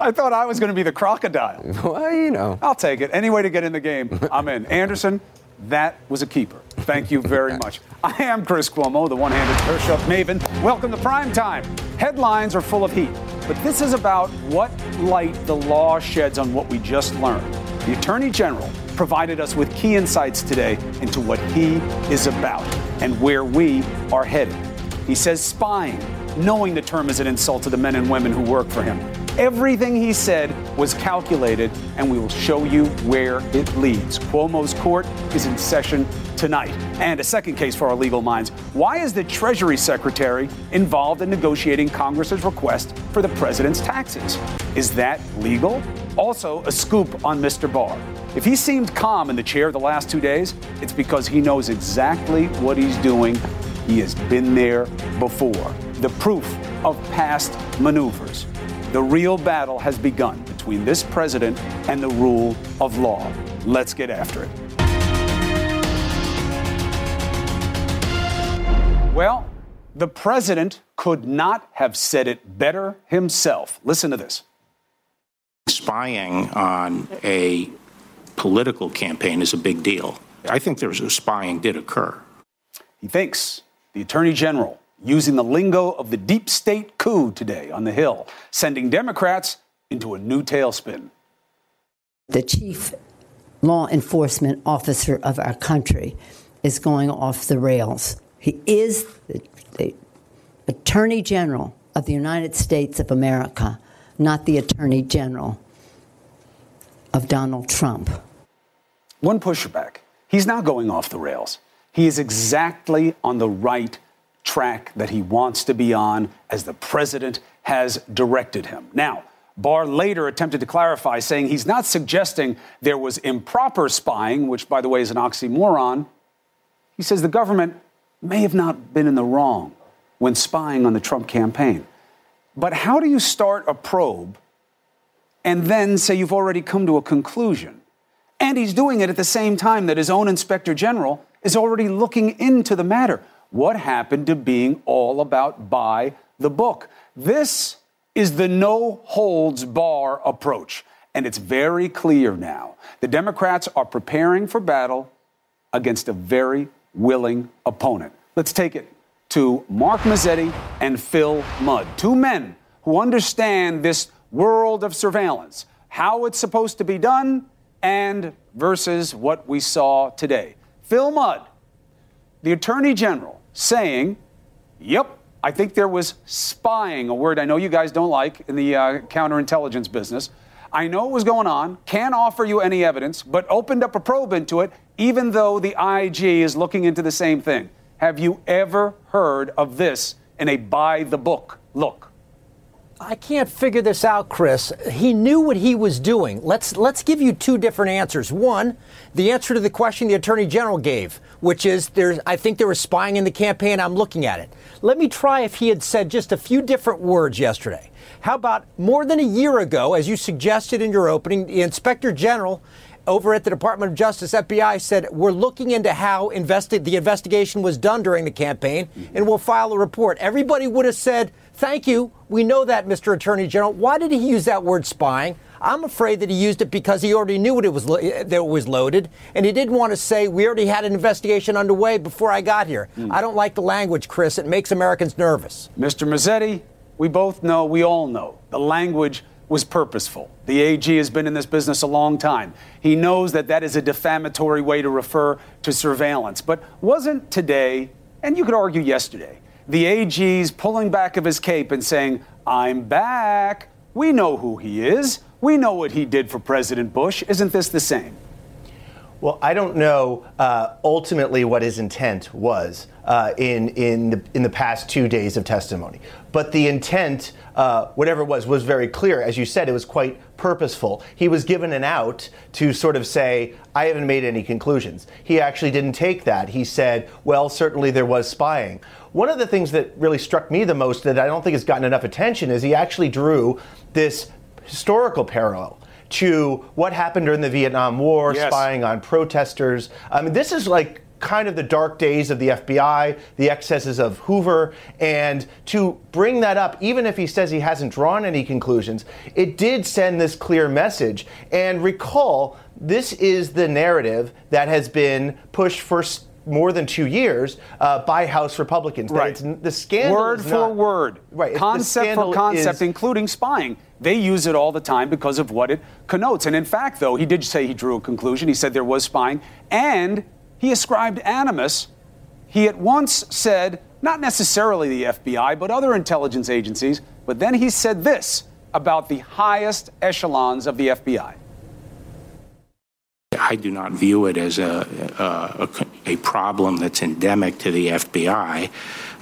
I thought I was going to be the crocodile. Well, you know. I'll take it. Any way to get in the game, I'm in. Anderson, that was a keeper. Thank you very much. I am Chris Cuomo, the one-handed push-up maven. Welcome to Prime Time. Headlines are full of heat, but this is about what light the law sheds on what we just learned. The Attorney General provided us with key insights today into what he is about and where we are headed. He says spying, knowing the term is an insult to the men and women who work for him. Everything he said was calculated, and we will show you where it leads. Cuomo's court is in session tonight. And a second case for our legal minds. Why is the Treasury Secretary involved in negotiating Congress's request for the president's taxes? Is that legal? Also, a scoop on Mr. Barr. If he seemed calm in the chair the last two days, it's because he knows exactly what he's doing. He has been there before. The proof of past maneuvers. The real battle has begun between this president and the rule of law. Let's get after it. Well, the president could not have said it better himself. Listen to this. Spying on a political campaign is a big deal. I think there's a spying did occur. He thinks the attorney general using the lingo of the deep state coup today on the Hill, sending Democrats into a new tailspin. The chief law enforcement officer of our country is going off the rails. He is the, the attorney general of the United States of America, not the attorney general of Donald Trump. One pushback. He's not going off the rails. He is exactly on the right track that he wants to be on as the president has directed him. Now, Barr later attempted to clarify, saying he's not suggesting there was improper spying, which, by the way, is an oxymoron. He says the government may have not been in the wrong when spying on the Trump campaign. But how do you start a probe and then say you've already come to a conclusion? And he's doing it at the same time that his own inspector general is already looking into the matter. What happened to being all about by the book? This is the no holds bar approach. And it's very clear now. The Democrats are preparing for battle against a very willing opponent. Let's take it to Mark Mazzetti and Phil Mudd, two men who understand this world of surveillance, how it's supposed to be done, and versus what we saw today. Phil Mudd, the Attorney General, saying, Yep, I think there was spying, a word I know you guys don't like in the uh, counterintelligence business. I know what was going on, can't offer you any evidence, but opened up a probe into it, even though the IG is looking into the same thing. Have you ever heard of this in a by the book look? I can't figure this out, Chris. He knew what he was doing. Let's let's give you two different answers. One, the answer to the question the attorney general gave, which is there's I think there was spying in the campaign. I'm looking at it. Let me try if he had said just a few different words yesterday. How about more than a year ago, as you suggested in your opening, the inspector general over at the Department of Justice, FBI, said we're looking into how investi- the investigation was done during the campaign, and we'll file a report. Everybody would have said, "Thank you, we know that, Mr. Attorney General." Why did he use that word spying? I'm afraid that he used it because he already knew it was that it was loaded, and he didn't want to say we already had an investigation underway before I got here. Hmm. I don't like the language, Chris. It makes Americans nervous. Mr. Mazzetti, we both know, we all know, the language was purposeful. The AG has been in this business a long time. He knows that that is a defamatory way to refer to surveillance. But wasn't today, and you could argue yesterday, the AG's pulling back of his cape and saying, I'm back. We know who he is. We know what he did for President Bush. Isn't this the same? Well, I don't know uh, ultimately what his intent was uh, in in the, in the past two days of testimony, but the intent, uh, whatever it was, was very clear. As you said, it was quite purposeful. He was given an out to sort of say, "I haven't made any conclusions." He actually didn't take that. He said, "Well, certainly there was spying." One of the things that really struck me the most that I don't think has gotten enough attention is he actually drew this historical parallel to what happened during the Vietnam War, yes. spying on protesters. I mean, this is like kind of the dark days of the FBI, the excesses of Hoover, and to bring that up, even if he says he hasn't drawn any conclusions, it did send this clear message. And recall, this is the narrative that has been pushed for more than two years uh, by House Republicans. Right. the scandal word for word, right? Concept for concept, is, including spying. They use it all the time because of what it connotes. And in fact, though, he did say he drew a conclusion. He said there was spying, and he ascribed animus. He at once said, not necessarily the FBI, but other intelligence agencies. But then he said this about the highest echelons of the FBI. I do not view it as a, a, a problem that's endemic to the FBI.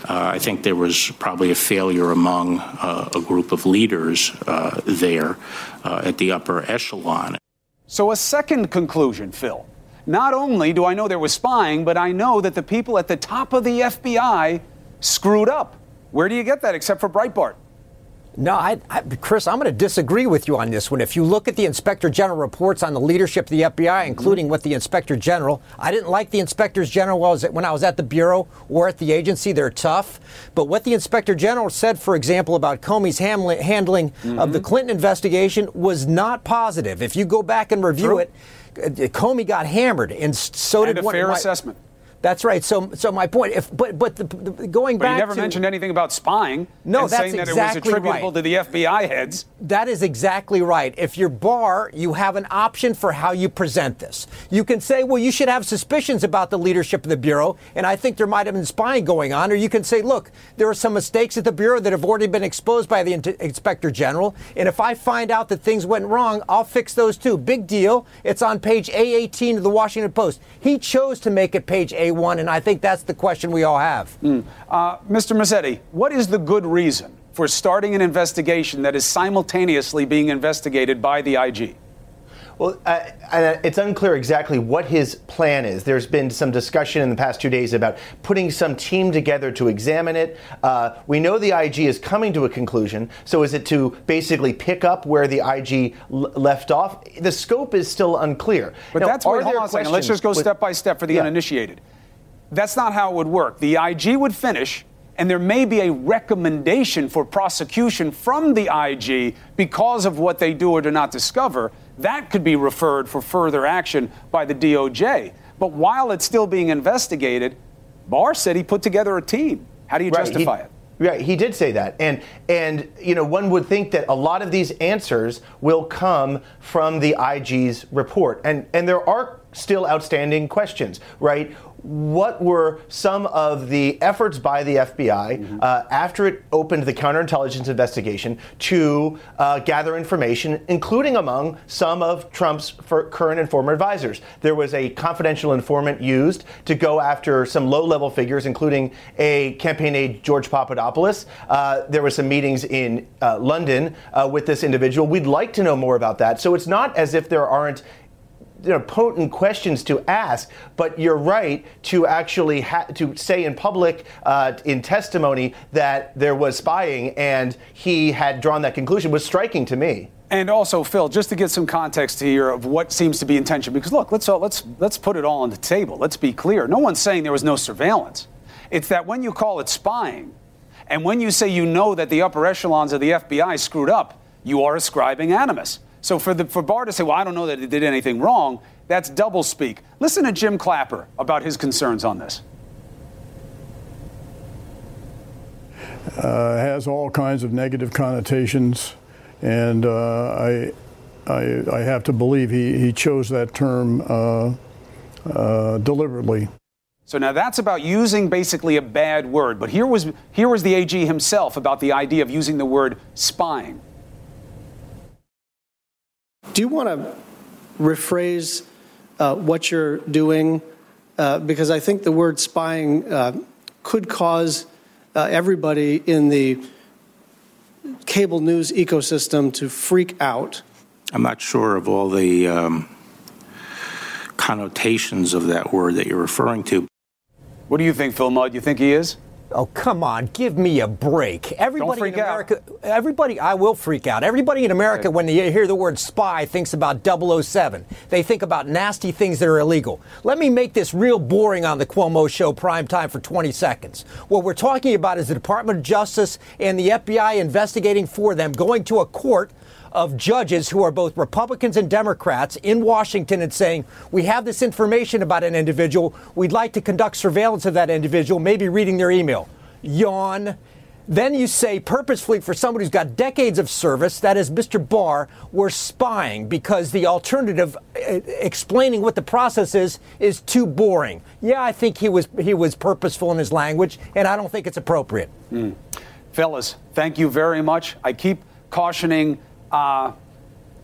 Uh, I think there was probably a failure among uh, a group of leaders uh, there uh, at the upper echelon. So, a second conclusion, Phil. Not only do I know there was spying, but I know that the people at the top of the FBI screwed up. Where do you get that except for Breitbart? No, I, I, Chris, I'm going to disagree with you on this one. If you look at the Inspector General reports on the leadership of the FBI, including what the Inspector General, I didn't like the Inspectors General when I, was at, when I was at the Bureau or at the agency. They're tough. But what the Inspector General said, for example, about Comey's handling, handling mm-hmm. of the mm-hmm. Clinton investigation was not positive. If you go back and review True. it, Comey got hammered, and so and did a fair assessment. That's right. So, so my point, if but but the, the, going but back, you never to, mentioned anything about spying. No, and that's saying exactly that it was attributable right. to the FBI heads. That is exactly right. If you're Barr, you have an option for how you present this. You can say, well, you should have suspicions about the leadership of the bureau, and I think there might have been spying going on. Or you can say, look, there are some mistakes at the bureau that have already been exposed by the inspector general, and if I find out that things went wrong, I'll fix those too. Big deal. It's on page A18 of the Washington Post. He chose to make it page A1, and I think that's that's the question we all have. Mm. Uh, Mr. Mazzetti, what is the good reason for starting an investigation that is simultaneously being investigated by the IG? Well, uh, uh, it's unclear exactly what his plan is. There's been some discussion in the past two days about putting some team together to examine it. Uh, we know the IG is coming to a conclusion. So is it to basically pick up where the IG l- left off? The scope is still unclear. But now, that's wait, hold on a second. Let's just go with, step by step for the yeah. uninitiated. That's not how it would work. The IG would finish, and there may be a recommendation for prosecution from the IG because of what they do or do not discover. That could be referred for further action by the DOJ. But while it's still being investigated, Barr said he put together a team. How do you right. justify he, it? Right, he did say that, and and you know one would think that a lot of these answers will come from the IG's report, and and there are still outstanding questions, right? What were some of the efforts by the FBI mm-hmm. uh, after it opened the counterintelligence investigation to uh, gather information, including among some of Trump's current and former advisors? There was a confidential informant used to go after some low level figures, including a campaign aide, George Papadopoulos. Uh, there were some meetings in uh, London uh, with this individual. We'd like to know more about that. So it's not as if there aren't you know, potent questions to ask, but you're right to actually ha- to say in public, uh, in testimony, that there was spying and he had drawn that conclusion was striking to me. And also, Phil, just to get some context here of what seems to be intention, because look, let's all, let's let's put it all on the table. Let's be clear. No one's saying there was no surveillance. It's that when you call it spying, and when you say you know that the upper echelons of the FBI screwed up, you are ascribing animus. So for, the, for Barr to say, well, I don't know that it did anything wrong, that's double speak. Listen to Jim Clapper about his concerns on this. Uh, has all kinds of negative connotations, and uh, I, I, I, have to believe he, he chose that term uh, uh deliberately. So now that's about using basically a bad word, but here was, here was the AG himself about the idea of using the word spying. Do you want to rephrase uh, what you're doing? Uh, because I think the word spying uh, could cause uh, everybody in the cable news ecosystem to freak out. I'm not sure of all the um, connotations of that word that you're referring to. What do you think, Phil Mudd? You think he is? Oh, come on, give me a break. Everybody in out. America, everybody, I will freak out. Everybody in America, when they hear the word spy, thinks about 007. They think about nasty things that are illegal. Let me make this real boring on the Cuomo Show prime time for 20 seconds. What we're talking about is the Department of Justice and the FBI investigating for them, going to a court of judges who are both Republicans and Democrats in Washington and saying, We have this information about an individual. We'd like to conduct surveillance of that individual, maybe reading their email. Yawn. Then you say purposefully for somebody who's got decades of service, that is Mr. Barr, we're spying because the alternative, uh, explaining what the process is, is too boring. Yeah, I think he was he was purposeful in his language, and I don't think it's appropriate. Fellas, thank you very much. I keep cautioning uh,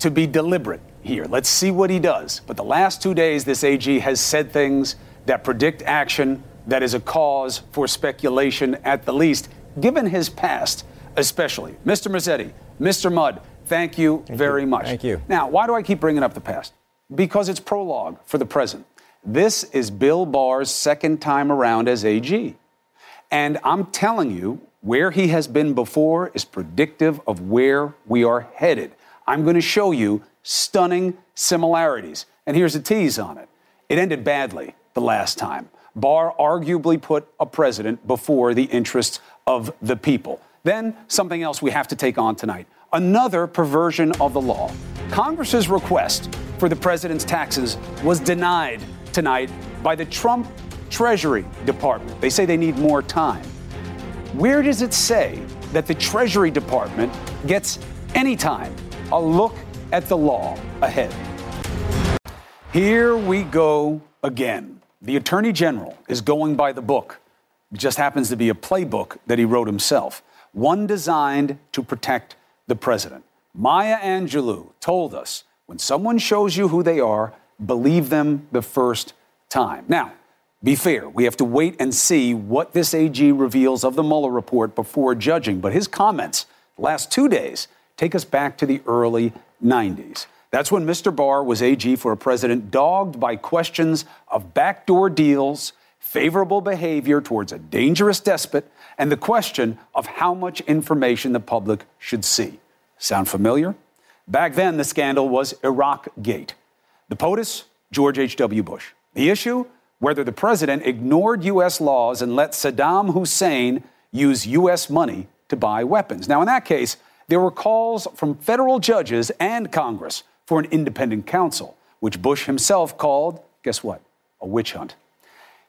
to be deliberate here. Let's see what he does. But the last two days, this AG has said things that predict action that is a cause for speculation at the least, given his past, especially. Mr. Mazzetti, Mr. Mudd, thank you very much. Thank you. Now, why do I keep bringing up the past? Because it's prologue for the present. This is Bill Barr's second time around as AG. And I'm telling you, where he has been before is predictive of where we are headed. I'm going to show you stunning similarities. And here's a tease on it it ended badly the last time. Barr arguably put a president before the interests of the people. Then, something else we have to take on tonight another perversion of the law. Congress's request for the president's taxes was denied tonight by the Trump Treasury Department. They say they need more time. Where does it say that the Treasury Department gets any time? A look at the law ahead. Here we go again. The Attorney General is going by the book. It just happens to be a playbook that he wrote himself, one designed to protect the president. Maya Angelou told us when someone shows you who they are, believe them the first time. Now, be fair, we have to wait and see what this AG reveals of the Mueller report before judging, but his comments last two days take us back to the early 90s. That's when Mr. Barr was AG for a president dogged by questions of backdoor deals, favorable behavior towards a dangerous despot, and the question of how much information the public should see. Sound familiar? Back then, the scandal was Iraq Gate. The POTUS, George H.W. Bush. The issue? Whether the president ignored U.S. laws and let Saddam Hussein use U.S. money to buy weapons. Now, in that case, there were calls from federal judges and Congress for an independent counsel, which Bush himself called, guess what? A witch hunt.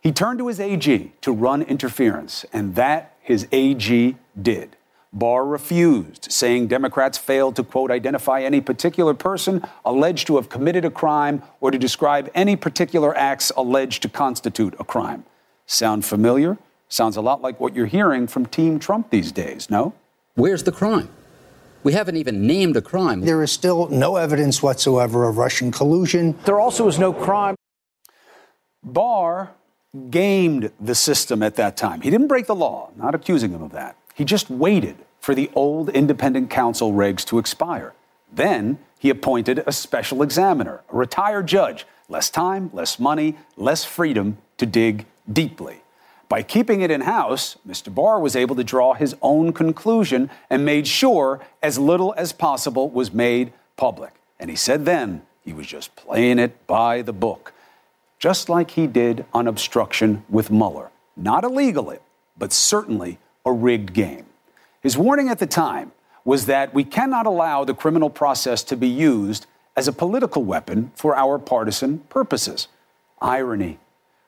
He turned to his AG to run interference, and that his AG did. Barr refused, saying Democrats failed to, quote, identify any particular person alleged to have committed a crime or to describe any particular acts alleged to constitute a crime. Sound familiar? Sounds a lot like what you're hearing from Team Trump these days, no? Where's the crime? We haven't even named a crime. There is still no evidence whatsoever of Russian collusion. There also is no crime. Barr gamed the system at that time. He didn't break the law, not accusing him of that. He just waited for the old independent counsel regs to expire. Then he appointed a special examiner, a retired judge. Less time, less money, less freedom to dig deeply. By keeping it in house, Mr. Barr was able to draw his own conclusion and made sure as little as possible was made public. And he said then he was just playing it by the book, just like he did on obstruction with Mueller. Not illegally, but certainly a rigged game. His warning at the time was that we cannot allow the criminal process to be used as a political weapon for our partisan purposes. Irony.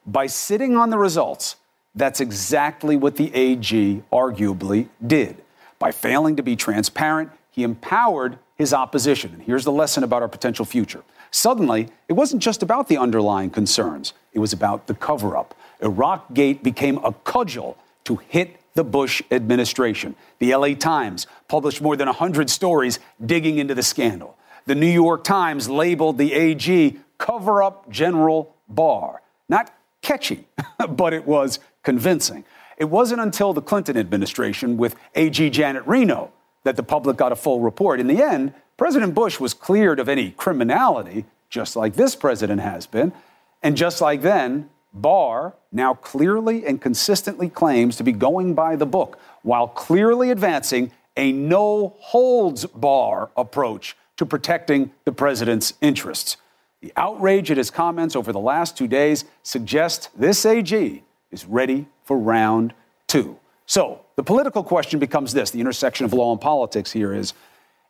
By sitting on the results, that's exactly what the AG arguably did. By failing to be transparent, he empowered his opposition. And here's the lesson about our potential future. Suddenly, it wasn't just about the underlying concerns, it was about the cover up. Iraq Gate became a cudgel to hit the Bush administration. The LA Times published more than 100 stories digging into the scandal. The New York Times labeled the AG cover up General Barr. Not catchy, but it was convincing. It wasn't until the Clinton administration with AG Janet Reno that the public got a full report. In the end, President Bush was cleared of any criminality, just like this president has been. And just like then, Barr now clearly and consistently claims to be going by the book while clearly advancing a no holds bar approach to protecting the president's interests. The outrage at his comments over the last two days suggests this AG is ready for round two. So the political question becomes this the intersection of law and politics here is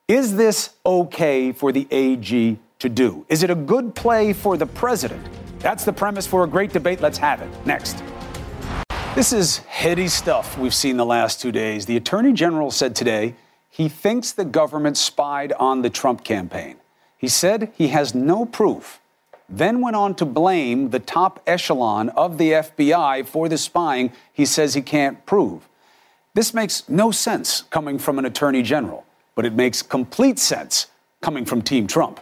is this okay for the AG to do? Is it a good play for the president? That's the premise for a great debate. Let's have it. Next. This is heady stuff we've seen the last two days. The Attorney General said today he thinks the government spied on the Trump campaign. He said he has no proof, then went on to blame the top echelon of the FBI for the spying he says he can't prove. This makes no sense coming from an Attorney General, but it makes complete sense coming from Team Trump.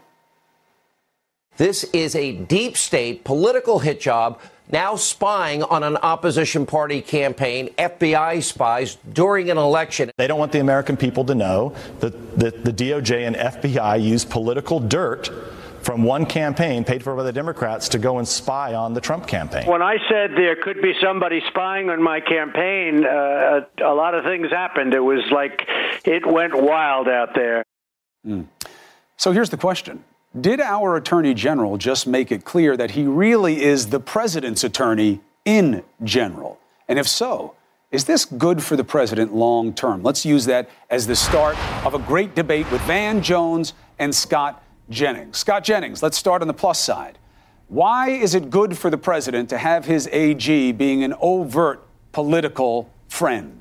This is a deep state political hit job now spying on an opposition party campaign, FBI spies during an election. They don't want the American people to know that, that the DOJ and FBI use political dirt from one campaign paid for by the Democrats to go and spy on the Trump campaign. When I said there could be somebody spying on my campaign, uh, a lot of things happened. It was like it went wild out there. Mm. So here's the question did our Attorney General just make it clear that he really is the president's attorney in general? And if so, is this good for the president long term? Let's use that as the start of a great debate with Van Jones and Scott Jennings. Scott Jennings, let's start on the plus side. Why is it good for the president to have his AG being an overt political friend?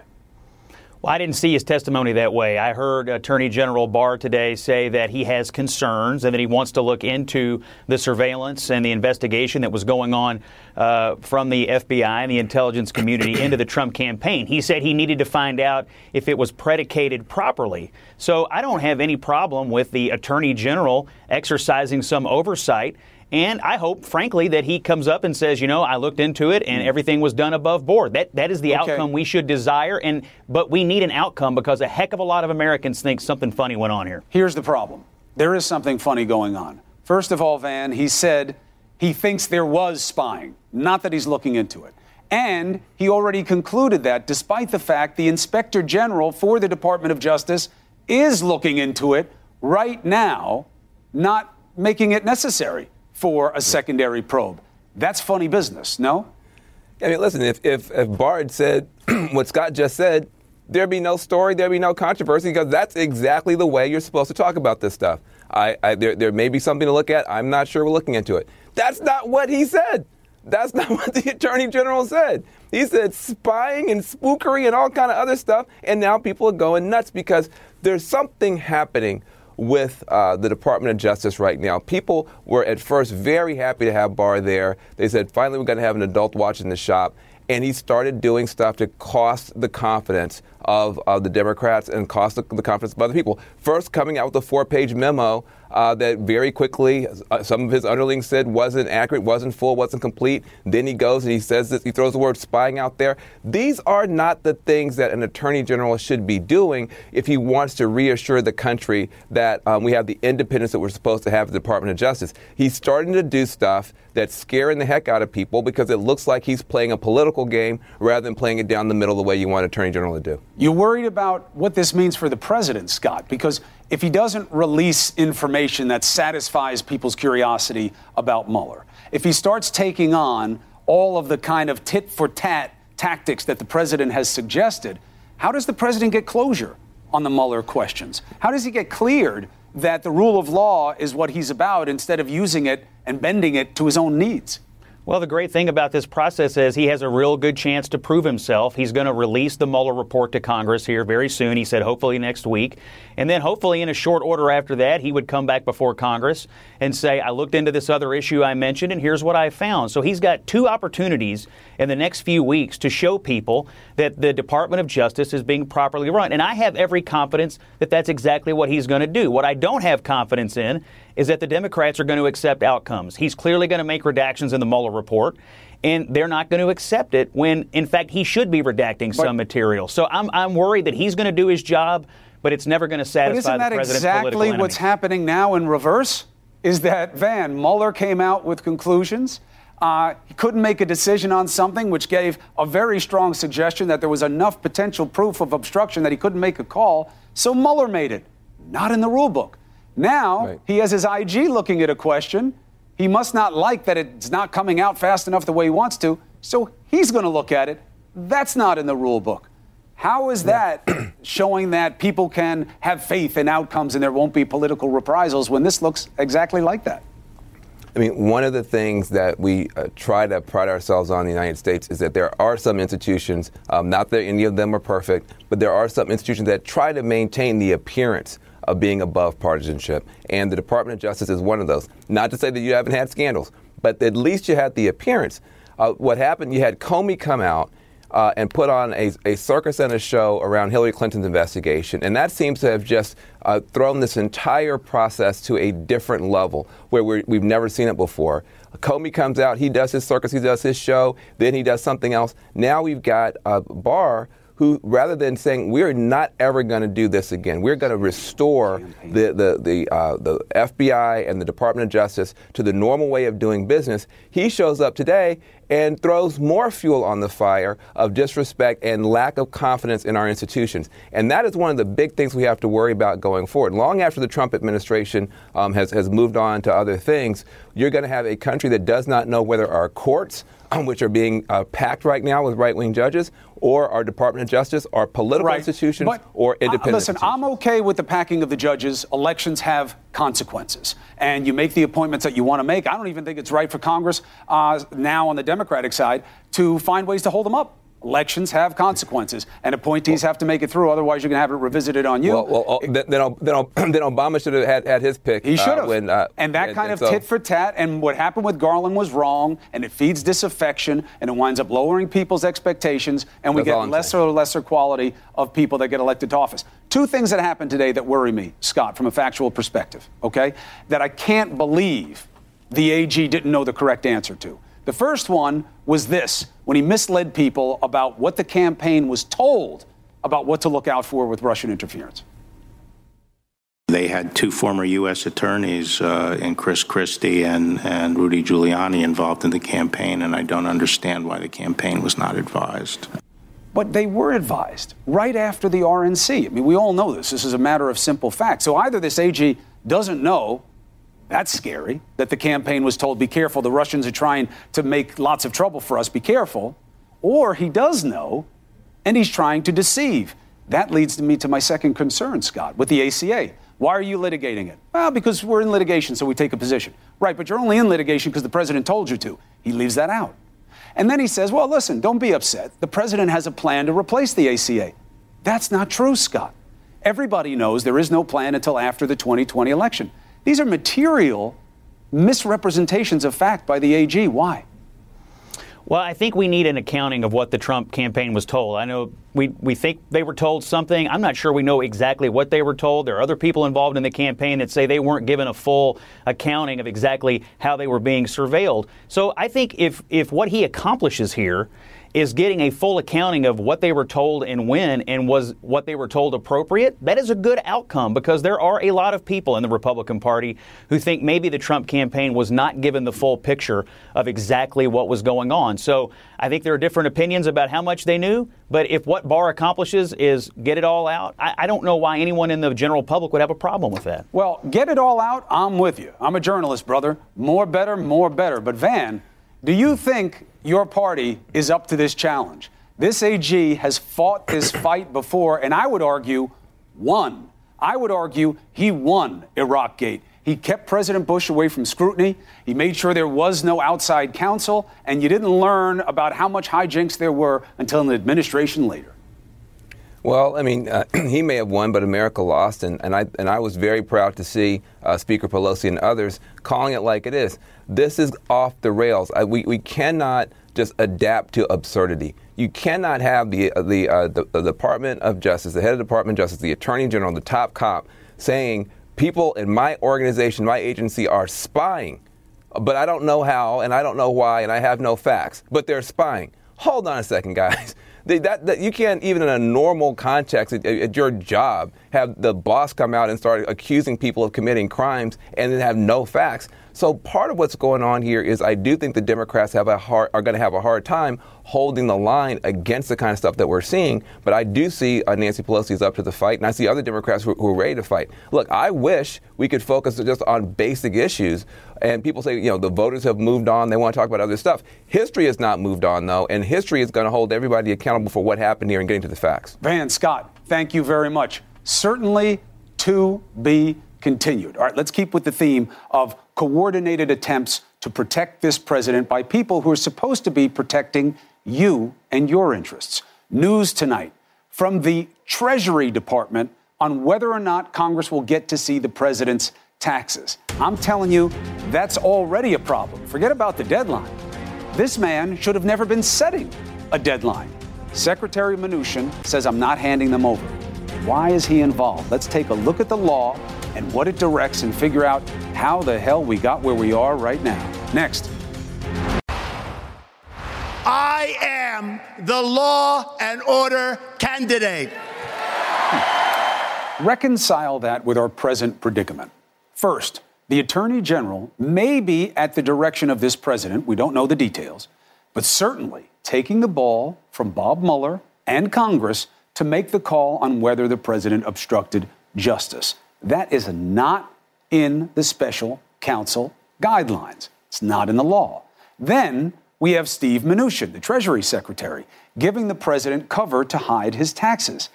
Well, I didn't see his testimony that way. I heard Attorney General Barr today say that he has concerns and that he wants to look into the surveillance and the investigation that was going on uh, from the FBI and the intelligence community into the Trump campaign. He said he needed to find out if it was predicated properly. So I don't have any problem with the Attorney General exercising some oversight and I hope, frankly, that he comes up and says, you know, I looked into it and mm. everything was done above board. That that is the okay. outcome we should desire. And but we need an outcome because a heck of a lot of Americans think something funny went on here. Here's the problem. There is something funny going on. First of all, Van, he said he thinks there was spying, not that he's looking into it. And he already concluded that despite the fact the inspector general for the Department of Justice is looking into it right now, not making it necessary for a secondary probe. That's funny business, no? I mean, listen, if, if, if Barr said what Scott just said, there'd be no story, there'd be no controversy, because that's exactly the way you're supposed to talk about this stuff. I, I, there, there may be something to look at. I'm not sure we're looking into it. That's not what he said. That's not what the attorney general said. He said spying and spookery and all kind of other stuff, and now people are going nuts because there's something happening with uh, the Department of Justice right now. People were at first very happy to have Barr there. They said, finally, we're going to have an adult watch in the shop. And he started doing stuff to cost the confidence of, of the Democrats and cost the, the confidence of other people. First, coming out with a four page memo uh, that very quickly uh, some of his underlings said wasn't accurate, wasn't full, wasn't complete. Then he goes and he says this, he throws the word spying out there. These are not the things that an attorney general should be doing if he wants to reassure the country that um, we have the independence that we're supposed to have at the Department of Justice. He's starting to do stuff that's scaring the heck out of people because it looks like he's playing a political game rather than playing it down the middle the way you want attorney general to do. You're worried about what this means for the president, Scott? Because if he doesn't release information that satisfies people's curiosity about Mueller, if he starts taking on all of the kind of tit for tat tactics that the president has suggested, how does the president get closure on the Mueller questions? How does he get cleared that the rule of law is what he's about instead of using it and bending it to his own needs? Well, the great thing about this process is he has a real good chance to prove himself. He's going to release the Mueller report to Congress here very soon. He said hopefully next week. And then hopefully in a short order after that, he would come back before Congress and say, I looked into this other issue I mentioned and here's what I found. So he's got two opportunities in the next few weeks to show people that the Department of Justice is being properly run. And I have every confidence that that's exactly what he's going to do. What I don't have confidence in is that the Democrats are going to accept outcomes. He's clearly going to make redactions in the Mueller report, and they're not going to accept it when, in fact, he should be redacting some material. So I'm, I'm worried that he's going to do his job, but it's never going to satisfy the president's exactly political what's happening now in reverse? Is that Van Mueller came out with conclusions? Uh, he couldn't make a decision on something which gave a very strong suggestion that there was enough potential proof of obstruction that he couldn't make a call. So Mueller made it. Not in the rule book. Now right. he has his IG looking at a question. He must not like that it's not coming out fast enough the way he wants to. So he's going to look at it. That's not in the rule book. How is that showing that people can have faith in outcomes and there won't be political reprisals when this looks exactly like that? I mean, one of the things that we uh, try to pride ourselves on in the United States is that there are some institutions, um, not that any of them are perfect, but there are some institutions that try to maintain the appearance of being above partisanship. And the Department of Justice is one of those. Not to say that you haven't had scandals, but at least you had the appearance. Uh, what happened, you had Comey come out uh, and put on a, a, circus and a show around Hillary Clinton's investigation. And that seems to have just uh, thrown this entire process to a different level where we have never seen it before. Comey comes out, he does his circus, he does his show, then he does something else. Now we've got a Barr who, rather than saying we're not ever going to do this again, we're going to restore the the the, uh, the FBI and the Department of Justice to the normal way of doing business, he shows up today and throws more fuel on the fire of disrespect and lack of confidence in our institutions. And that is one of the big things we have to worry about going forward. Long after the Trump administration um, has, has moved on to other things, you're going to have a country that does not know whether our courts, which are being uh, packed right now with right wing judges, or our Department of Justice, our political right. institutions, but, or uh, independent. Uh, listen, I'm okay with the packing of the judges. Elections have consequences, and you make the appointments that you want to make. I don't even think it's right for Congress uh, now on the Democratic side to find ways to hold them up. Elections have consequences, and appointees have to make it through. Otherwise, you're going to have it revisited on you. Well, well oh, then, then, then, Obama should have had, had his pick. He should have. Uh, when, uh, and that and, kind and of so. tit for tat. And what happened with Garland was wrong, and it feeds disaffection, and it winds up lowering people's expectations, and we That's get lesser and lesser quality of people that get elected to office. Two things that happened today that worry me, Scott, from a factual perspective. Okay, that I can't believe the AG didn't know the correct answer to. The first one was this when he misled people about what the campaign was told about what to look out for with Russian interference. They had two former U.S. attorneys, uh, and Chris Christie and, and Rudy Giuliani, involved in the campaign, and I don't understand why the campaign was not advised. But they were advised right after the RNC. I mean, we all know this. This is a matter of simple fact. So either this AG doesn't know that's scary that the campaign was told, be careful, the Russians are trying to make lots of trouble for us, be careful. Or he does know, and he's trying to deceive. That leads me to my second concern, Scott, with the ACA. Why are you litigating it? Well, because we're in litigation, so we take a position. Right, but you're only in litigation because the president told you to. He leaves that out. And then he says, well, listen, don't be upset. The president has a plan to replace the ACA. That's not true, Scott. Everybody knows there is no plan until after the 2020 election. These are material misrepresentations of fact by the AG. Why? Well, I think we need an accounting of what the Trump campaign was told. I know we, we think they were told something. I'm not sure we know exactly what they were told. There are other people involved in the campaign that say they weren't given a full accounting of exactly how they were being surveilled. So I think if, if what he accomplishes here is getting a full accounting of what they were told and when and was what they were told appropriate, that is a good outcome because there are a lot of people in the Republican Party who think maybe the Trump campaign was not given the full picture of exactly what was going on. So I think there are different opinions about how much they knew, but if what Barr accomplishes is get it all out, I, I don't know why anyone in the general public would have a problem with that. Well, get it all out, I'm with you. I'm a journalist, brother. More better, more better. But Van, do you think your party is up to this challenge? This AG has fought this fight before, and I would argue won. I would argue he won Iraqgate. He kept President Bush away from scrutiny. He made sure there was no outside counsel, and you didn't learn about how much hijinks there were until an administration later. Well, I mean, uh, he may have won, but America lost, and, and I and I was very proud to see uh, Speaker Pelosi and others calling it like it is. This is off the rails. I, we we cannot just adapt to absurdity. You cannot have the uh, the, uh, the the Department of Justice, the head of the Department of Justice, the Attorney General, the top cop, saying people in my organization, my agency, are spying, but I don't know how, and I don't know why, and I have no facts, but they're spying. Hold on a second, guys. That, that, you can't even in a normal context at, at, your job have the boss come out and start accusing people of committing crimes and then have no facts. So part of what's going on here is I do think the Democrats have a hard, are going to have a hard time holding the line against the kind of stuff that we're seeing. But I do see uh, Nancy Pelosi is up to the fight, and I see other Democrats who, who are ready to fight. Look, I wish we could focus just on basic issues. And people say, you know, the voters have moved on. They want to talk about other stuff. History has not moved on, though, and history is going to hold everybody accountable for what happened here and getting to the facts. Van Scott, thank you very much. Certainly to be continued. All right, let's keep with the theme of coordinated attempts to protect this president by people who are supposed to be protecting you and your interests. News tonight from the Treasury Department on whether or not Congress will get to see the president's taxes. I'm telling you, that's already a problem. Forget about the deadline. This man should have never been setting a deadline. Secretary Mnuchin says, I'm not handing them over. Why is he involved? Let's take a look at the law and what it directs and figure out how the hell we got where we are right now. Next. I am the law and order candidate. Hmm. Reconcile that with our present predicament. First, the Attorney General may be at the direction of this president, we don't know the details, but certainly taking the ball from Bob Mueller and Congress to make the call on whether the president obstructed justice. That is not in the special counsel guidelines. It's not in the law. Then we have Steve Mnuchin, the Treasury Secretary, giving the president cover to hide his taxes.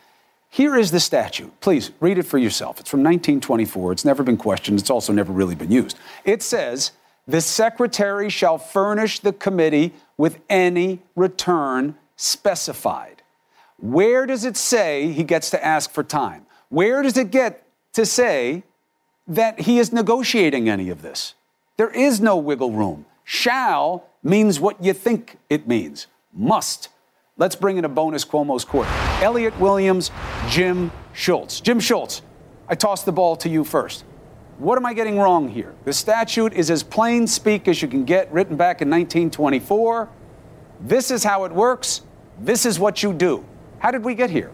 Here is the statute. Please read it for yourself. It's from 1924. It's never been questioned. It's also never really been used. It says, the secretary shall furnish the committee with any return specified. Where does it say he gets to ask for time? Where does it get to say that he is negotiating any of this. There is no wiggle room. Shall means what you think it means. Must. Let's bring in a bonus Cuomo's court. Elliot Williams, Jim Schultz. Jim Schultz, I toss the ball to you first. What am I getting wrong here? The statute is as plain speak as you can get, written back in 1924. This is how it works. This is what you do. How did we get here?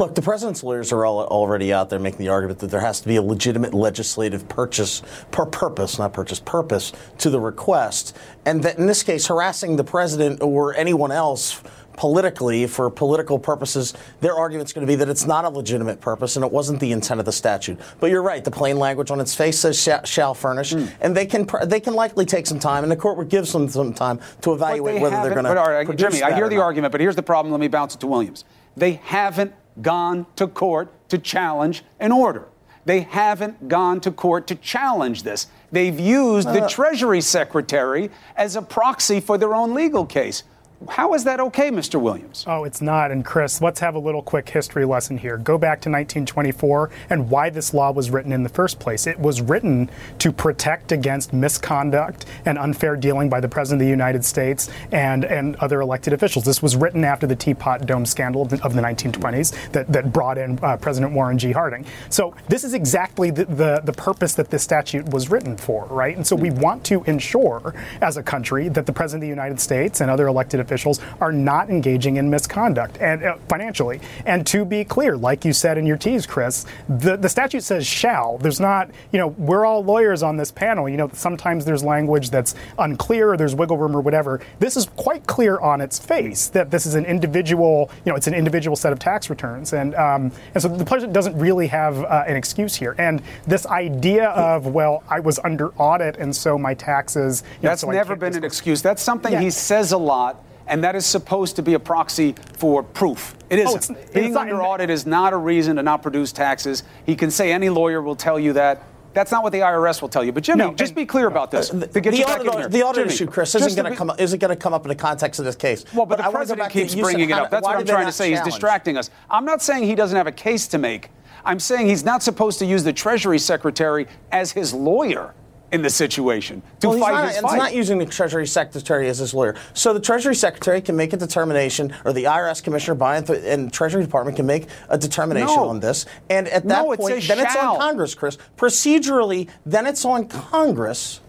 Look, the president's lawyers are all, already out there making the argument that there has to be a legitimate legislative purchase, per purpose, not purchase, purpose to the request, and that in this case, harassing the president or anyone else politically for political purposes, their argument's going to be that it's not a legitimate purpose and it wasn't the intent of the statute. But you're right; the plain language on its face says shall, shall furnish, mm. and they can they can likely take some time, and the court would give them some time to evaluate whether they're going to. But all right, Jimmy, I hear the argument, but here's the problem. Let me bounce it to Williams. They haven't gone to court to challenge an order. They haven't gone to court to challenge this. They've used the uh. Treasury Secretary as a proxy for their own legal case. How is that okay, Mr. Williams? Oh, it's not. And Chris, let's have a little quick history lesson here. Go back to 1924 and why this law was written in the first place. It was written to protect against misconduct and unfair dealing by the President of the United States and, and other elected officials. This was written after the Teapot Dome scandal of the, 1920s that, that brought in uh, President Warren G. Harding. So this is exactly the, the, the purpose that this statute was written for, right? And so we want to ensure as a country that the President of the United States and other elected officials officials are not engaging in misconduct and uh, financially. And to be clear, like you said in your tease, Chris, the, the statute says shall. There's not, you know, we're all lawyers on this panel. You know, sometimes there's language that's unclear or there's wiggle room or whatever. This is quite clear on its face that this is an individual, you know, it's an individual set of tax returns. And, um, and so the president doesn't really have uh, an excuse here. And this idea of, well, I was under audit and so my taxes. That's know, so never been an excuse. That's something yeah. he says a lot and that is supposed to be a proxy for proof. It Oh, isn't. it's- it's Being not- under audit is not a reason to not produce taxes. He can say any lawyer will tell you that. That's not what the IRS will tell you. But Jimmy, just be clear about this. Uh, the, you back audit, the audit Jimmy, issue, Chris, isn't going to come up, isn't going to come up in the context of this case. Well, but, I the go president keeps bringing it how- up. That's what I'm trying to say. He's distracting us. I'm not saying he doesn't have a case to make. I'm saying he's not supposed to use the Treasury Secretary as his lawyer in the situation to Well, he's fight not, his it's fight. not using the Treasury Secretary as his lawyer. So the Treasury Secretary can make a determination, or the IRS Commissioner by the and Treasury Department can make a determination No. on this. And at that No, point, then it's on Congress, Chris. Procedurally, then it's on Congress.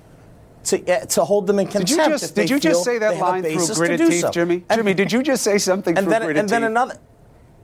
To, uh, to hold them in Did contempt. you just did you just say that line through gritted do teeth, so. Jimmy? And- Jimmy, did you just say something and through then, gritted and then teeth? another.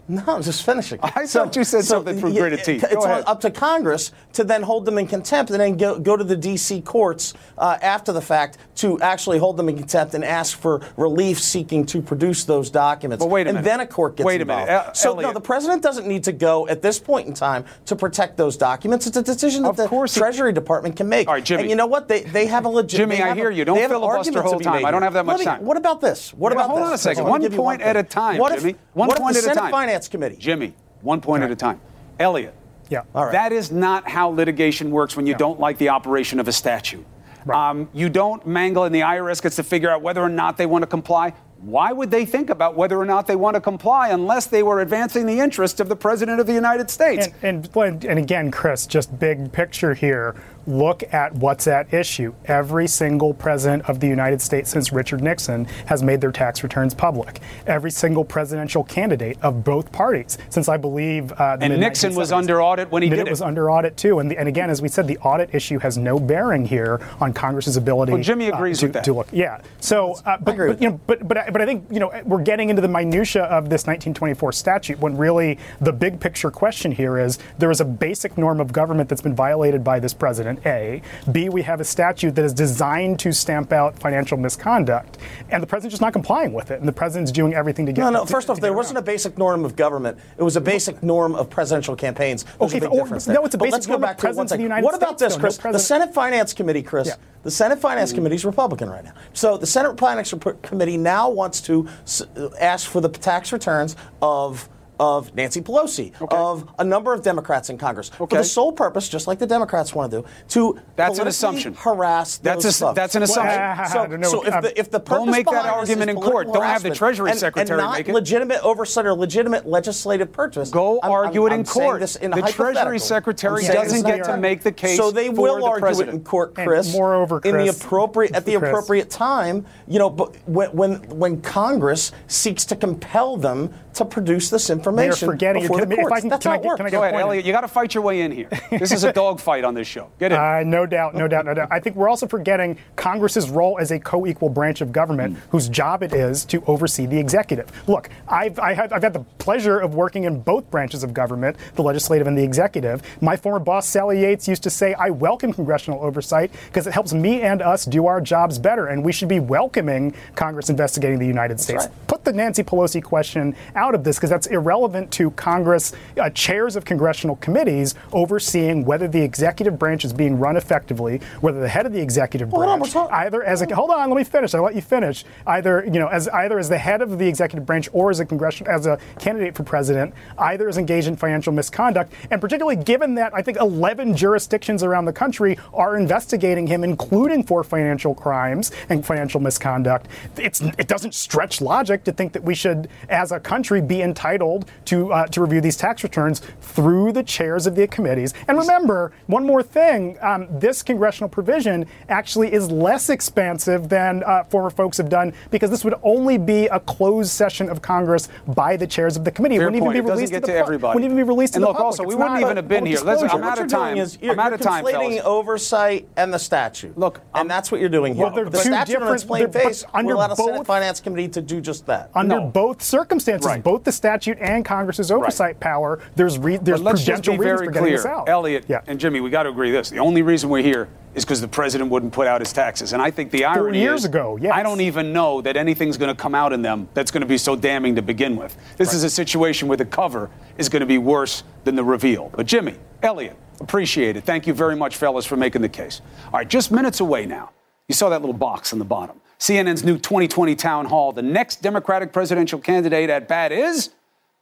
No, I'm just finishing. I thought you said something through yeah, gritted teeth. It's Go on- ahead. up to Congress to then hold them in contempt and then go, go to the D.C. courts uh, after the fact to actually hold them in contempt and ask for relief seeking to produce those documents. But wait a and minute. then a court gets Wait a involved. minute. El- so, no, the president doesn't need to go at this point in time to protect those documents. It's a decision that the course he- Treasury Department can make. All right, Jimmy. And you know what? They, they have a legit. Jimmy, I have a- hear you. Don't they have an filibuster argument whole time. I don't have that much me- time. What about this? What Yeah, about hold this? on a second. One point at a time, what if, Jimmy. One point the at a time. Finance Committee? Jimmy, one point at a time. Elliot. Yeah. All right. That is not how litigation works when you don't like the operation of a statute. Um, you don't mangle, and the IRS gets to figure out whether or not they want to comply. Why would they think about whether or not they want to comply unless they were advancing the interests of the President of the United States? And, and, and again, Chris, just big picture here. Look at what's at issue. Every single president of the United States since Richard Nixon has made their tax returns public. Every single presidential candidate of both parties since I believe uh, And Nixon was under audit when he did it it. was under audit too. And, the, and again, as we said, the audit issue has no bearing here on Congress's ability. Well, Jimmy uh, agrees to, with that. to look. Yeah. So, uh, but, agree but, you know, but but I, but I think you know we're getting into the minutia of this 1924 statute when really the big picture question here is there is a basic norm of government that's been violated by this president. A. B. We have a statute that is designed to stamp out financial misconduct, and the president's just not complying with it, and the president's doing everything to get. No, no. to- First to off, get there wasn't a basic norm of government. It was a basic norm of presidential campaigns. There's Okay, a big or- oh, difference no, it's a But basic let's go norm of back to one presidents of the United What about States, this, though? No Chris? the Senate Finance Committee, Chris. Yeah. The Senate Finance Committee is Republican right now. So the Senate Finance Rep- Committee now wants to s- ask for the tax returns of of Nancy Pelosi, of a number of Democrats in Congress, for the sole purpose, just like the Democrats want to do, to That's an assumption. harass That's those a- folks. that's an assumption. Well, So, know. so if Um, the if the Don't make that argument in court. Don't have the Treasury and, Secretary and not make it. legitimate oversight or legitimate legislative purchase. Go I'm- argue I'm- it in I'm court. this in The Treasury. Secretary doesn't get to make the case So they for will the argue it in court, And Chris. moreover, in the appropriate at the Chris. appropriate time. You know, but when when when Congress seeks to compel them to produce this information forgetting- before the can I- if I courts, can- that's can I it get- works. can I Go ahead, point Elliot. You got to fight your way in here. This is a dogfight on this show. Get in. Uh, no doubt, no doubt, no doubt. I think we're also forgetting Congress's role as a co-equal branch of government, Hmm. whose job it is to oversee the executive. Look, I've I have, I've had the pleasure of working in both branches of government, the legislative and the executive. My former boss, Sally Yates, used to say, "I welcome congressional oversight because it helps me and us do our jobs better, and we should be welcoming Congress investigating the United States." right. Put the Nancy Pelosi question out of this because that's irrelevant to Congress uh, chairs of congressional committees overseeing whether the executive branch is being run effectively, whether the head of the executive on, branch, talking- either as a hold on, let me finish. I'll let you finish. Either you know, as either as the head of the executive branch or as a congressional as a candidate for president, either is engaged in financial misconduct, and particularly given that I think 11 jurisdictions around the country are investigating him, including for financial crimes and financial misconduct. It's it doesn't stretch logic to think that we should, as a country, be entitled to uh, to review these tax returns through the chairs of the committees. And remember, one more thing: um, this congressional provision actually is less expansive than uh, former folks have done because this would only be a closed session of Congress by the chairs of the committee. Fair it wouldn't point. even It be doesn't released get to, to the pu- everybody. Wouldn't even be released And to look, the public. also, we It's wouldn't even have been here. Let's- I'm out of time. is you're, I'm out of time, conflating fellas. oversight and the statute. Look, and that's what you're doing here. Well, the two statute on its different- plain they're- but face under will allow the Senate Finance Committee to do just that. Under No. both circumstances, Right. both the statute and Congress's oversight power, there's re- there's But prudential reasons very for getting this out. Elliot Yeah. and Jimmy. We got to agree this: the only reason we're here is because the president wouldn't put out his taxes. And I think the irony years is, ago, yes. I don't even know that anything's going to come out in them that's going to be so damning to begin with. This is a situation where the cover is going to be worse than the reveal. But Jimmy, Elliot, appreciate it. Thank you very much, fellas, for making the case. All right, just minutes away now. You saw that little box on the bottom. CNN's new 2020 town hall. The next Democratic presidential candidate at bat is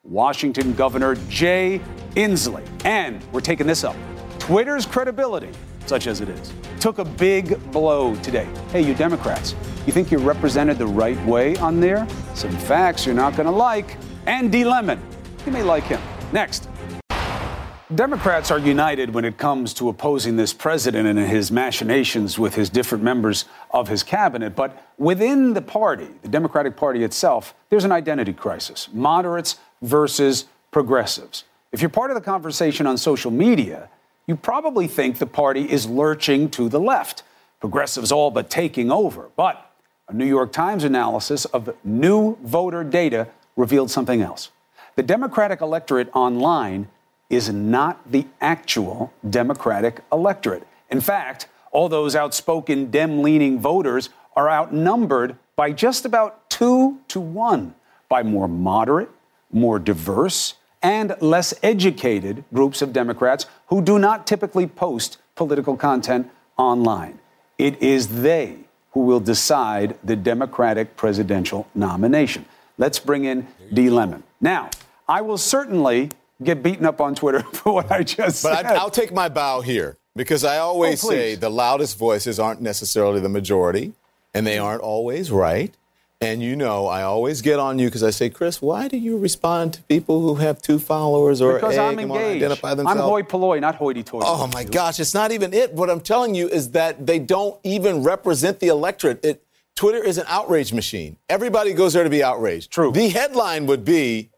Washington Governor Jay Inslee. And we're taking this up. Twitter's credibility, such as it is, took a big blow today. Hey, you Democrats, you think you're represented the right way on there? Some facts you're not going to like. And D. Lemon, you may like him. Next. Democrats are united when it comes to opposing this president and his machinations with his different members of his cabinet. But within the party, the Democratic Party itself, there's an identity crisis moderates versus progressives. If you're part of the conversation on social media, you probably think the party is lurching to the left, progressives all but taking over. But a New York Times analysis of new voter data revealed something else. The Democratic electorate online is not the actual Democratic electorate. In fact, all those outspoken Dem leaning voters are outnumbered by just about two to one by more moderate, more diverse, and less educated groups of Democrats who do not typically post political content online. It is they who will decide the Democratic presidential nomination. Let's bring in D. Lemon. Now, I will certainly get beaten up on Twitter for what I just but said. I, I'll take my bow here because I always Oh, say the loudest voices aren't necessarily the majority, and they aren't always right. And you know, I always get on you because I say, Chris, why do you respond to people who have two followers or because I'm engaged. identify I'm themselves? hoi polloi, not hoity-toity. Oh my gosh, it's not even it. What I'm telling you is that they don't even represent the electorate. It, Twitter is an outrage machine. Everybody goes there to be outraged. True. The headline would be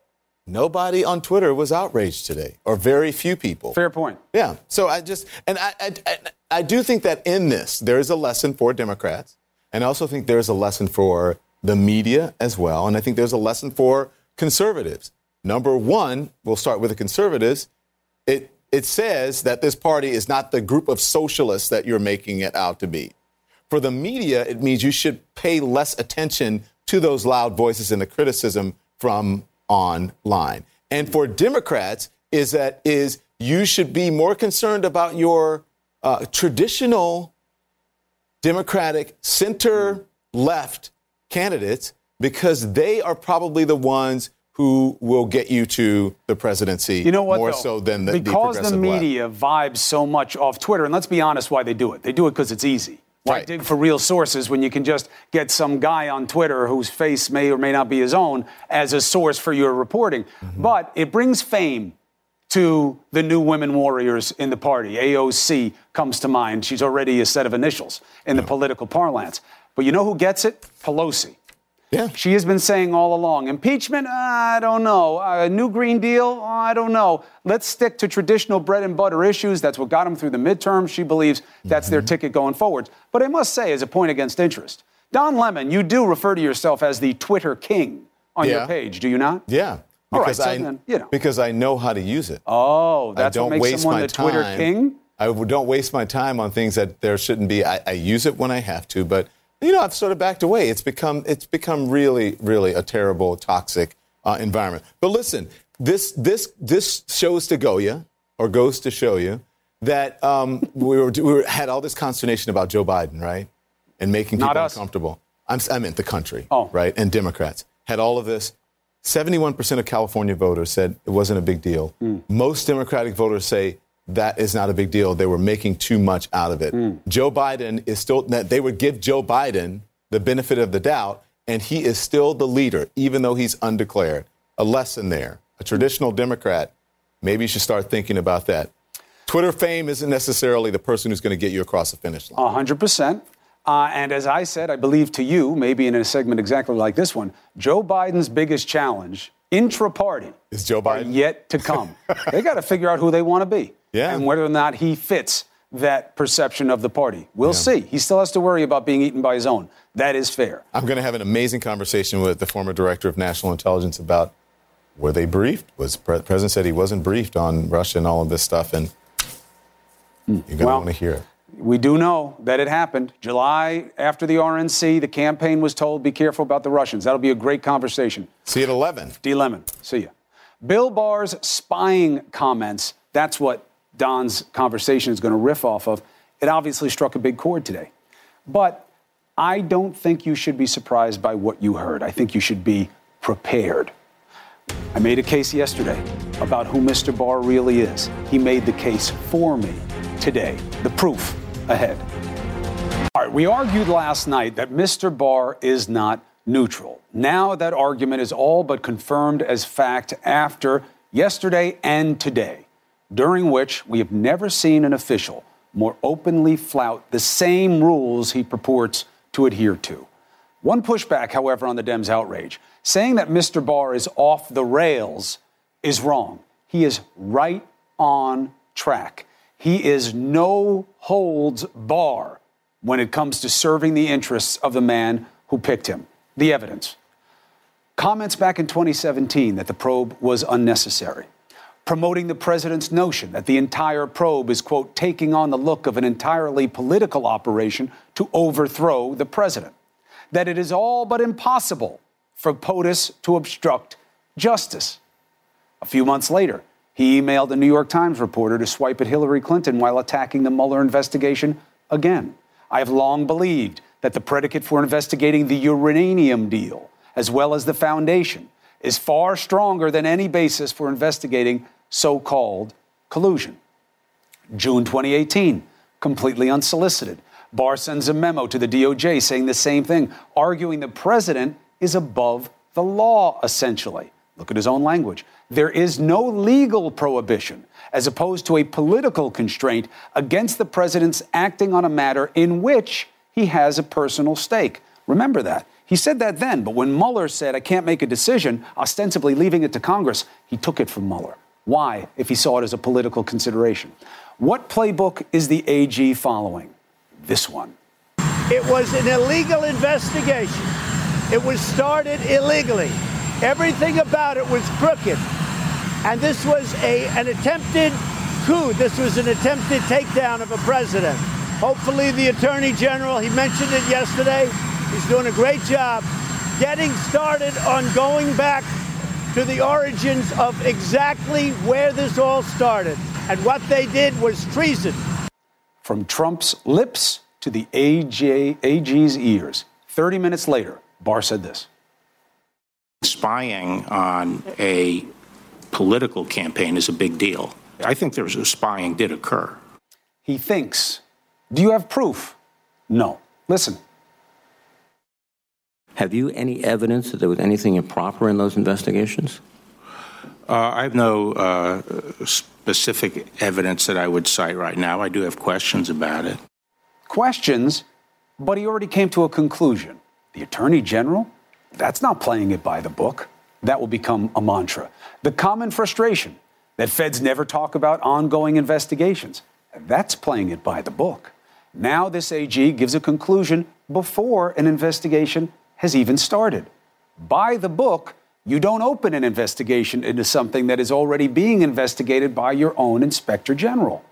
nobody on Twitter was outraged today, or very few people. Fair point. Yeah. So I just, and I, I, I, I do think that in this, there is a lesson for Democrats. And I also think there's a lesson for the media as well. And I think there's a lesson for conservatives. Number one, we'll start with the conservatives. It, it says that this party is not the group of socialists that you're making it out to be. For the media, it means you should pay less attention to those loud voices and the criticism from online. And for Democrats, is that is you should be more concerned about your uh, traditional Democratic center left candidates because they are probably the ones who will get you to the presidency You know what? more though? so than the, the because the, left. media vibes so much off Twitter, and let's be honest, why they do it? They do it because it's easy. Why dig for real sources when you can just get some guy on Twitter whose face may or may not be his own as a source for your reporting? Mm-hmm. But it brings fame to the new women warriors in the party. AOC comes to mind. She's already a set of initials in the political parlance. But you know who gets it? Pelosi. Yeah. She has been saying all along impeachment, I don't know. A new Green Deal, I don't know. Let's stick to traditional bread and butter issues. That's what got them through the midterm. She believes that's Mm-hmm. their ticket going forward. But I must say, as a point against interest, Don Lemon, you do refer to yourself as the Twitter king on your page, do you not? Yeah. All right, Because so I, then, you know. because I know how to use it. Oh, I that's don't what makes waste someone the Twitter time. king? I don't waste my time on things that there shouldn't be. I, I use it when I have to, but you know, I've sort of backed away. It's become it's become really, really a terrible, toxic uh, environment. But listen, this this this shows to go you, or goes to show you that um, we were we were, had all this consternation about Joe Biden, right, and making people uncomfortable. I'm, I meant the country, oh. right, and Democrats had all of this. 71% of California voters said it wasn't a big deal. Most Democratic voters say that is not a big deal. They were making too much out of it. Joe Biden is still, that they would give Joe Biden the benefit of the doubt, and he is still the leader, even though he's undeclared. A lesson there. A traditional Democrat, maybe you should start thinking about that. Twitter fame isn't necessarily the person who's going to get you across the finish line. A hundred percent. Uh, and as I said, I believe to you, maybe in a segment exactly like this one, Joe Biden's biggest challenge intra-party is Joe Biden yet to come. they got to figure out who they want to be, Yeah. and whether or not he fits that perception of the party. We'll see. He still has to worry about being eaten by his own. That is fair. I'm going to have an amazing conversation with the former director of national intelligence about were they briefed? Was the president said he wasn't briefed on Russia and all of this stuff, and you're going to want to hear it. We do know that it happened. July after the RNC, the campaign was told, be careful about the Russians. That'll be a great conversation. See you at 11. D. Lemon. See ya. Bill Barr's spying comments, that's what Don's conversation is going to riff off of. It obviously struck a big chord today. But I don't think you should be surprised by what you heard. I think you should be prepared. I made a case yesterday about who Mr. Barr really is. He made the case for me today. The proof ahead. All right, we argued last night that Mr. Barr is not neutral. Now that argument is all but confirmed as fact after yesterday and today, during which we have never seen an official more openly flout the same rules he purports to adhere to. One pushback, however, on the Dems' outrage saying that Mr. Barr is off the rails is wrong. He is right on track. He is no holds bar when it comes to serving the interests of the man who picked him. The evidence. Comments back in 2017 that the probe was unnecessary. Promoting the president's notion that the entire probe is, quote, taking on the look of an entirely political operation to overthrow the president. That it is all but impossible for POTUS to obstruct justice. A few months later, he emailed a New York Times reporter to swipe at Hillary Clinton while attacking the Mueller investigation again. I have long believed that the predicate for investigating the uranium deal, as well as the foundation, is far stronger than any basis for investigating so called collusion. June 2018, completely unsolicited. Barr sends a memo to the DOJ saying the same thing, arguing the president is above the law, essentially. Look at his own language. There is no legal prohibition, as opposed to a political constraint, against the president's acting on a matter in which he has a personal stake. Remember that. He said that then, but when Mueller said, I can't make a decision, ostensibly leaving it to Congress, he took it from Mueller. Why, if he saw it as a political consideration? What playbook is the AG following? This one. It was an illegal investigation. It was started illegally. Everything about it was crooked. And this was a, an attempted coup. This was an attempted takedown of a president. Hopefully, the Attorney General, he mentioned it yesterday, he's doing a great job getting started on going back to the origins of exactly where this all started. And what they did was treason. From Trump's lips to the AG, AG's ears. 30 minutes later, Barr said this Spying on a political campaign is a big deal. I think there's a spying did occur. He thinks. Do you have proof? No. Listen. Have you any evidence that there was anything improper in those investigations? Uh, I have no uh, specific evidence that I would cite right now. I do have questions about it. Questions, but he already came to a conclusion. The Attorney General? That's not playing it by the book. That will become a mantra. The common frustration that feds never talk about ongoing investigations. That's playing it by the book. Now, this AG gives a conclusion before an investigation has even started. By the book, you don't open an investigation into something that is already being investigated by your own inspector general.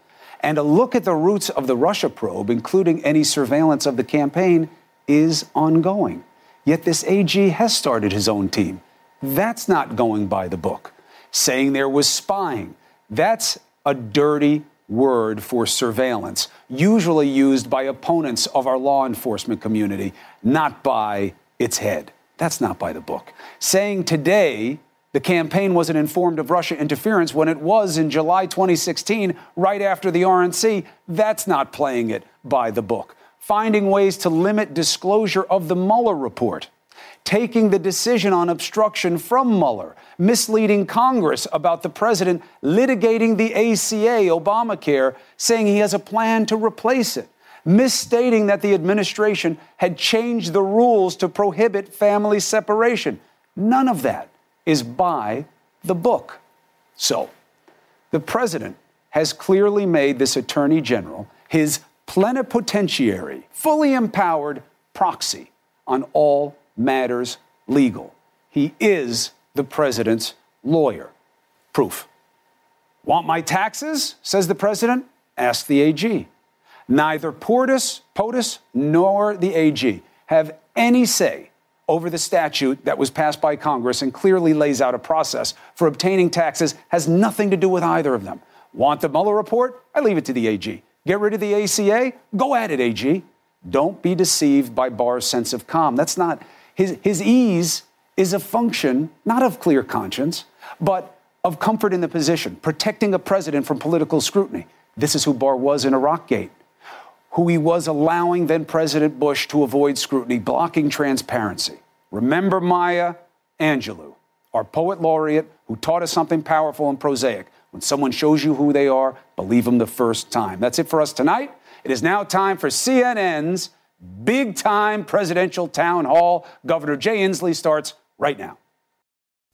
And a look at the roots of the Russia probe, including any surveillance of the campaign, is ongoing. Yet this AG has started his own team. That's not going by the book. Saying there was spying, that's a dirty word for surveillance, usually used by opponents of our law enforcement community, not by its head. That's not by the book. Saying today the campaign wasn't informed of Russia interference when it was in July 2016, right after the RNC, that's not playing it by the book. Finding ways to limit disclosure of the Mueller report taking the decision on obstruction from Mueller, misleading Congress about the president litigating the ACA, Obamacare, saying he has a plan to replace it, misstating that the administration had changed the rules to prohibit family separation. None of that is by the book. So, the president has clearly made this attorney general his plenipotentiary, fully empowered proxy on all matters legal. He is the president's lawyer. Proof. Want my taxes? says the president. Ask the AG. Neither Portis, POTUS nor the AG have any say over the statute that was passed by Congress and clearly lays out a process for obtaining taxes has nothing to do with either of them. Want the Mueller report? I leave it to the AG. Get rid of the ACA? Go at it, AG. Don't be deceived by Barr's sense of calm. That's not his, his ease is a function not of clear conscience, but of comfort in the position, protecting a president from political scrutiny. This is who Barr was in Iraqgate, who he was allowing then President Bush to avoid scrutiny, blocking transparency. Remember Maya Angelou, our poet laureate who taught us something powerful and prosaic. When someone shows you who they are, believe them the first time. That's it for us tonight. It is now time for CNN's big time presidential town hall. Governor Jay Inslee starts right now.